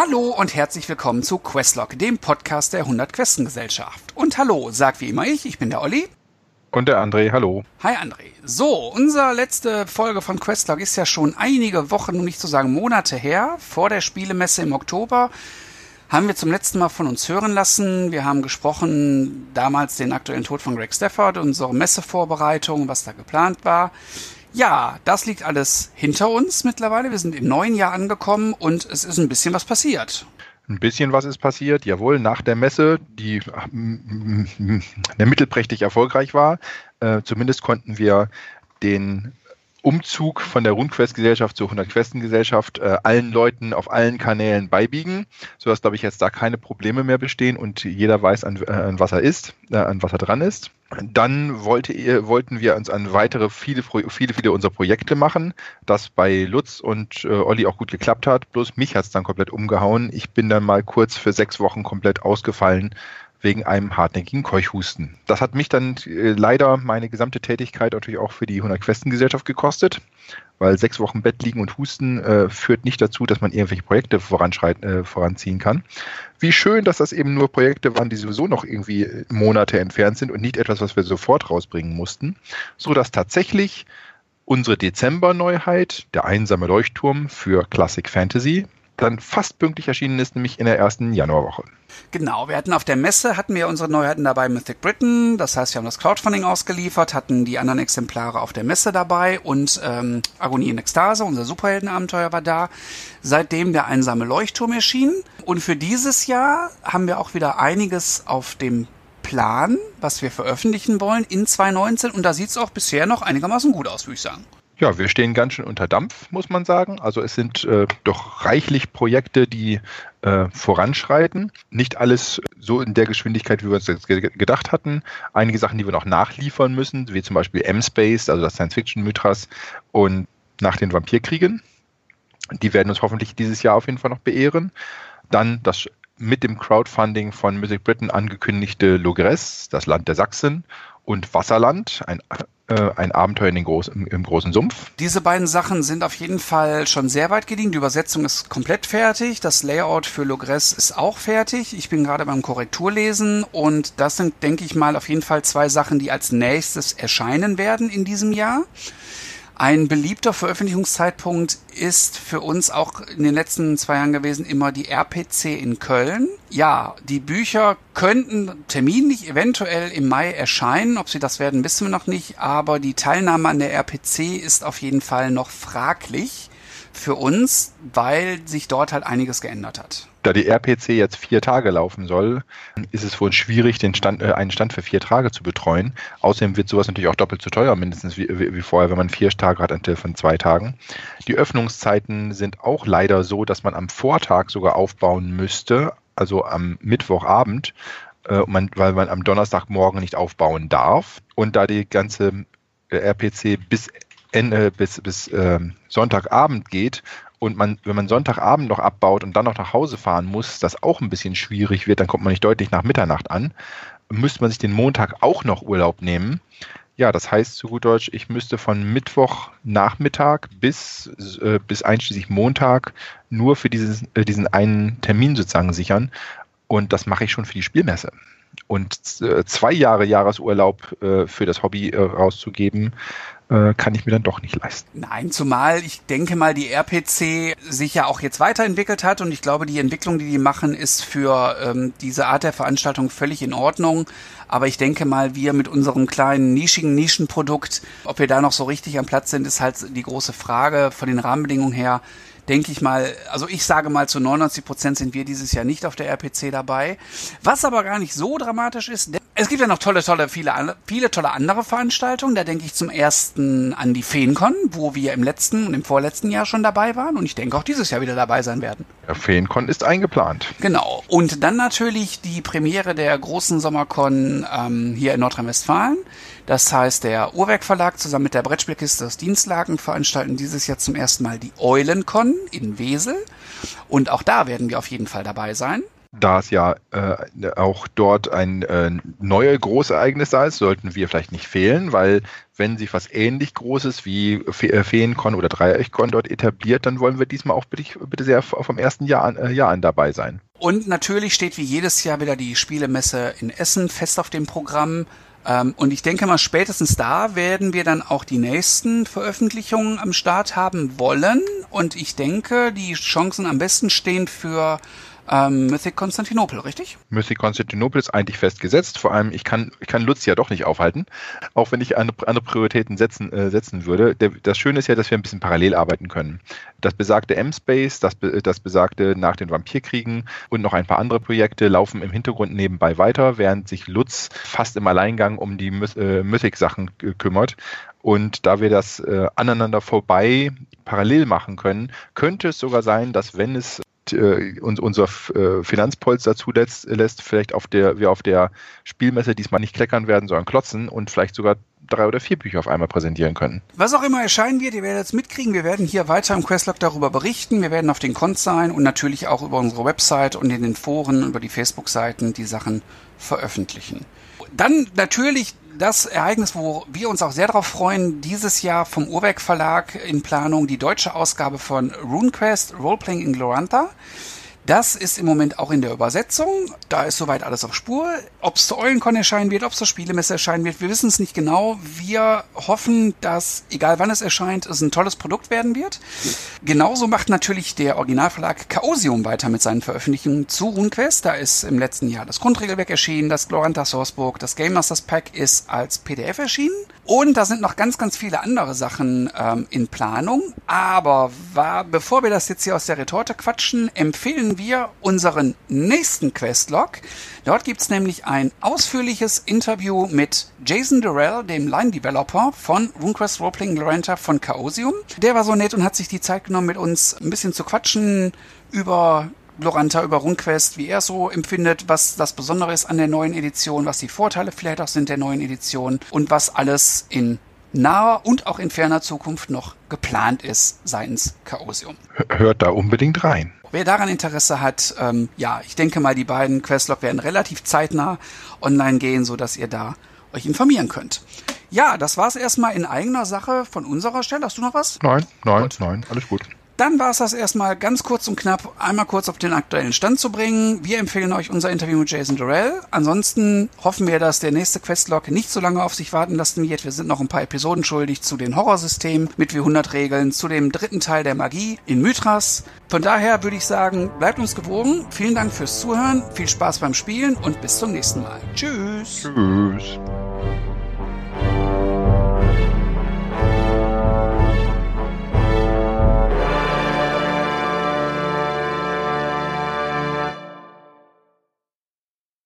Hallo und herzlich willkommen zu Questlog, dem Podcast der 100 Questen Gesellschaft. Und hallo, sagt wie immer ich, ich bin der Olli. Und der André, hallo. Hi André. So, unsere letzte Folge von Questlog ist ja schon einige Wochen, um nicht zu sagen Monate her, vor der Spielemesse im Oktober haben wir zum letzten Mal von uns hören lassen. Wir haben gesprochen, damals den aktuellen Tod von Greg Stafford, unsere Messevorbereitung, was da geplant war. Ja, das liegt alles hinter uns mittlerweile. Wir sind im neuen Jahr angekommen und es ist ein bisschen was passiert. Ein bisschen was ist passiert, jawohl, nach der Messe, die äh, mittelprächtig erfolgreich war. Äh, zumindest konnten wir den Umzug von der RuneQuest-Gesellschaft zur 100-Questen-Gesellschaft äh, allen Leuten auf allen Kanälen beibiegen, sodass, glaube ich, jetzt da keine Probleme mehr bestehen und jeder weiß, an, äh, an was er ist, äh, an was er dran ist. Dann wollte, wollten wir uns an weitere viele, viele, viele unserer Projekte machen, das bei Lutz und äh, Olli auch gut geklappt hat. Bloß mich hat es dann komplett umgehauen. Ich bin dann mal kurz für sechs Wochen komplett ausgefallen wegen einem hartnäckigen Keuchhusten. Das hat mich dann äh, leider meine gesamte Tätigkeit natürlich auch für die 100 Questen-Gesellschaft gekostet, weil sechs Wochen Bett liegen und Husten äh, führt nicht dazu, dass man irgendwelche Projekte äh, voranziehen kann. Wie schön, dass das eben nur Projekte waren, die sowieso noch irgendwie Monate entfernt sind und nicht etwas, was wir sofort rausbringen mussten, so dass tatsächlich unsere Dezember-Neuheit, der einsame Leuchtturm für Classic Fantasy, dann fast pünktlich erschienen ist, nämlich in der ersten Januarwoche. Genau, wir hatten auf der Messe, hatten wir unsere Neuheiten dabei Mythic Britain, das heißt, wir haben das Crowdfunding ausgeliefert, hatten die anderen Exemplare auf der Messe dabei und ähm, Agonie in Ekstase, unser Superheldenabenteuer war da, seitdem der einsame Leuchtturm erschien. Und für dieses Jahr haben wir auch wieder einiges auf dem Plan, was wir veröffentlichen wollen in 2019 und da sieht es auch bisher noch einigermaßen gut aus, würde ich sagen. Ja, wir stehen ganz schön unter Dampf, muss man sagen. Also es sind äh, doch reichlich Projekte, die äh, voranschreiten. Nicht alles so in der Geschwindigkeit, wie wir uns jetzt gedacht hatten. Einige Sachen, die wir noch nachliefern müssen, wie zum Beispiel M-Space, also das Science-Fiction-Mythras und nach den Vampirkriegen. Die werden uns hoffentlich dieses Jahr auf jeden Fall noch beehren. Dann das mit dem Crowdfunding von Music Britain angekündigte Logres, das Land der Sachsen und Wasserland, ein äh, ein Abenteuer in den groß, im, im, großen Sumpf. Diese beiden Sachen sind auf jeden Fall schon sehr weit gediegen. Die Übersetzung ist komplett fertig. Das Layout für Logres ist auch fertig. Ich bin gerade beim Korrekturlesen und das sind, denke ich mal, auf jeden Fall zwei Sachen, die als nächstes erscheinen werden in diesem Jahr. Ein beliebter Veröffentlichungszeitpunkt ist für uns auch in den letzten zwei Jahren gewesen immer die RPC in Köln. Ja, die Bücher könnten terminlich eventuell im Mai erscheinen. Ob sie das werden, wissen wir noch nicht. Aber die Teilnahme an der RPC ist auf jeden Fall noch fraglich für uns, weil sich dort halt einiges geändert hat. Da die RPC jetzt vier Tage laufen soll, ist es wohl schwierig, den Stand, äh, einen Stand für vier Tage zu betreuen. Außerdem wird sowas natürlich auch doppelt so teuer, mindestens wie, wie, vorher, wenn man vier Tage hat anstelle von zwei Tagen. Die Öffnungszeiten sind auch leider so, dass man am Vortag sogar aufbauen müsste, also am Mittwochabend, äh, man, weil man am Donnerstagmorgen nicht aufbauen darf. Und da die ganze äh, RPC bis Ende, bis, bis äh, Sonntagabend geht und man, wenn man Sonntagabend noch abbaut und dann noch nach Hause fahren muss, das auch ein bisschen schwierig wird, dann kommt man nicht deutlich nach Mitternacht an, müsste man sich den Montag auch noch Urlaub nehmen. Ja, das heißt zu gut Deutsch, ich müsste von Mittwochnachmittag bis, äh, bis einschließlich Montag nur für dieses, äh, diesen einen Termin sozusagen sichern. Und das mache ich schon für die Spielmesse. Und äh, zwei Jahre Jahresurlaub äh, für das Hobby äh, rauszugeben, äh, kann ich mir dann doch nicht leisten. Nein, zumal ich denke mal, die RPC sich ja auch jetzt weiterentwickelt hat und ich glaube, die Entwicklung, die die machen, ist für ähm, diese Art der Veranstaltung völlig in Ordnung. Aber ich denke mal, wir mit unserem kleinen nischigen Nischenprodukt, ob wir da noch so richtig am Platz sind, ist halt die große Frage von den Rahmenbedingungen her denke ich mal, also ich sage mal, zu 99 Prozent sind wir dieses Jahr nicht auf der RPC dabei. Was aber gar nicht so dramatisch ist, es gibt ja noch tolle, tolle, viele, viele tolle andere Veranstaltungen. Da denke ich zum ersten an die Feencon, wo wir im letzten und im vorletzten Jahr schon dabei waren und ich denke auch dieses Jahr wieder dabei sein werden. Ja, Feencon ist eingeplant. Genau. Und dann natürlich die Premiere der großen Sommercon ähm, hier in Nordrhein-Westfalen. Das heißt, der Uhrwerk Verlag zusammen mit der Brettspielkiste aus Dienstlagen veranstalten dieses Jahr zum ersten Mal die Eulencon in Wesel. Und auch da werden wir auf jeden Fall dabei sein. Da es ja äh, auch dort ein äh, neues Großereignis da ist, sollten wir vielleicht nicht fehlen, weil wenn sich was ähnlich Großes wie Fe äh, Feencon oder Dreieckcon dort etabliert, dann wollen wir diesmal auch bitte, bitte sehr vom ersten Jahr an, äh, Jahr an dabei sein. Und natürlich steht wie jedes Jahr wieder die Spielemesse in Essen fest auf dem Programm. Ähm, und ich denke mal, spätestens da werden wir dann auch die nächsten Veröffentlichungen am Start haben wollen. Und ich denke, die Chancen am besten stehen für ähm, Mythic Konstantinopel, richtig? Mythic Konstantinopel ist eigentlich festgesetzt. Vor allem, ich kann, ich kann Lutz ja doch nicht aufhalten, auch wenn ich andere, Prioritäten setzen, äh, setzen würde. Der, das Schöne ist ja, dass wir ein bisschen parallel arbeiten können. Das besagte M-Space, das, das besagte nach den Vampirkriegen und noch ein paar andere Projekte laufen im Hintergrund nebenbei weiter, während sich Lutz fast im Alleingang um die äh, Mythic-Sachen kümmert. Und da wir das äh, aneinander vorbei parallel machen können, könnte es sogar sein, dass wenn es äh, uns, unser äh, Finanzpolster zulässt, lässt, vielleicht auf der, wir auf der Spielmesse diesmal nicht kleckern werden, sondern klotzen und vielleicht sogar drei oder vier Bücher auf einmal präsentieren können. Was auch immer erscheinen wird, ihr werdet es mitkriegen. Wir werden hier weiter im Questlog darüber berichten. Wir werden auf den Cons sein und natürlich auch über unsere Website und in den Foren, über die Facebook-Seiten die Sachen veröffentlichen. Dann natürlich das Ereignis, wo wir uns auch sehr darauf freuen, dieses Jahr vom Urwerk Verlag in Planung die deutsche Ausgabe von RuneQuest Roleplaying in Glorantha. Das ist im Moment auch in der Übersetzung. Da ist soweit alles auf Spur. Ob es zur Eulencon erscheinen wird, ob es zur Spielemesse erscheinen wird, wir wissen es nicht genau. Wir hoffen, dass, egal wann es erscheint, es ein tolles Produkt werden wird. Genauso macht natürlich der Originalverlag Chaosium weiter mit seinen Veröffentlichungen zu RuneQuest. Da ist im letzten Jahr das Grundregelwerk erschienen, das Glorantha Sourcebook, das Game Masters Pack ist als PDF erschienen. Und da sind noch ganz, ganz viele andere Sachen ähm, in Planung. Aber war, bevor wir das jetzt hier aus der Retorte quatschen, empfehlen wir unseren nächsten Questlog. Dort gibt's nämlich ein ausführliches Interview mit Jason Durrell, dem Line-Developer von RuneQuest Roleplaying Lorenta von Chaosium. Der war so nett und hat sich die Zeit genommen, mit uns ein bisschen zu quatschen über Loranta über RuneQuest, wie er so empfindet, was das Besondere ist an der neuen Edition, was die Vorteile vielleicht auch sind der neuen Edition und was alles in naher und auch in ferner Zukunft noch geplant ist seitens Chaosium. Hört da unbedingt rein. Wer daran Interesse hat, ähm, ja, ich denke mal, die beiden Questlog werden relativ zeitnah online gehen, so dass ihr da euch informieren könnt. Ja, das war's erstmal in eigener Sache von unserer Stelle. Hast du noch was? Nein, nein, gut. nein, alles gut. Dann war es das erstmal ganz kurz und knapp, einmal kurz auf den aktuellen Stand zu bringen. Wir empfehlen euch unser Interview mit Jason Durrell. Ansonsten hoffen wir, dass der nächste Questlog nicht so lange auf sich warten lassen wird. Wir sind noch ein paar Episoden schuldig zu den Horrorsystemen mit wie 100 Regeln, zu dem dritten Teil der Magie in Mythras. Von daher würde ich sagen, bleibt uns gewogen. Vielen Dank fürs Zuhören, viel Spaß beim Spielen und bis zum nächsten Mal. Tschüss. Tschüss.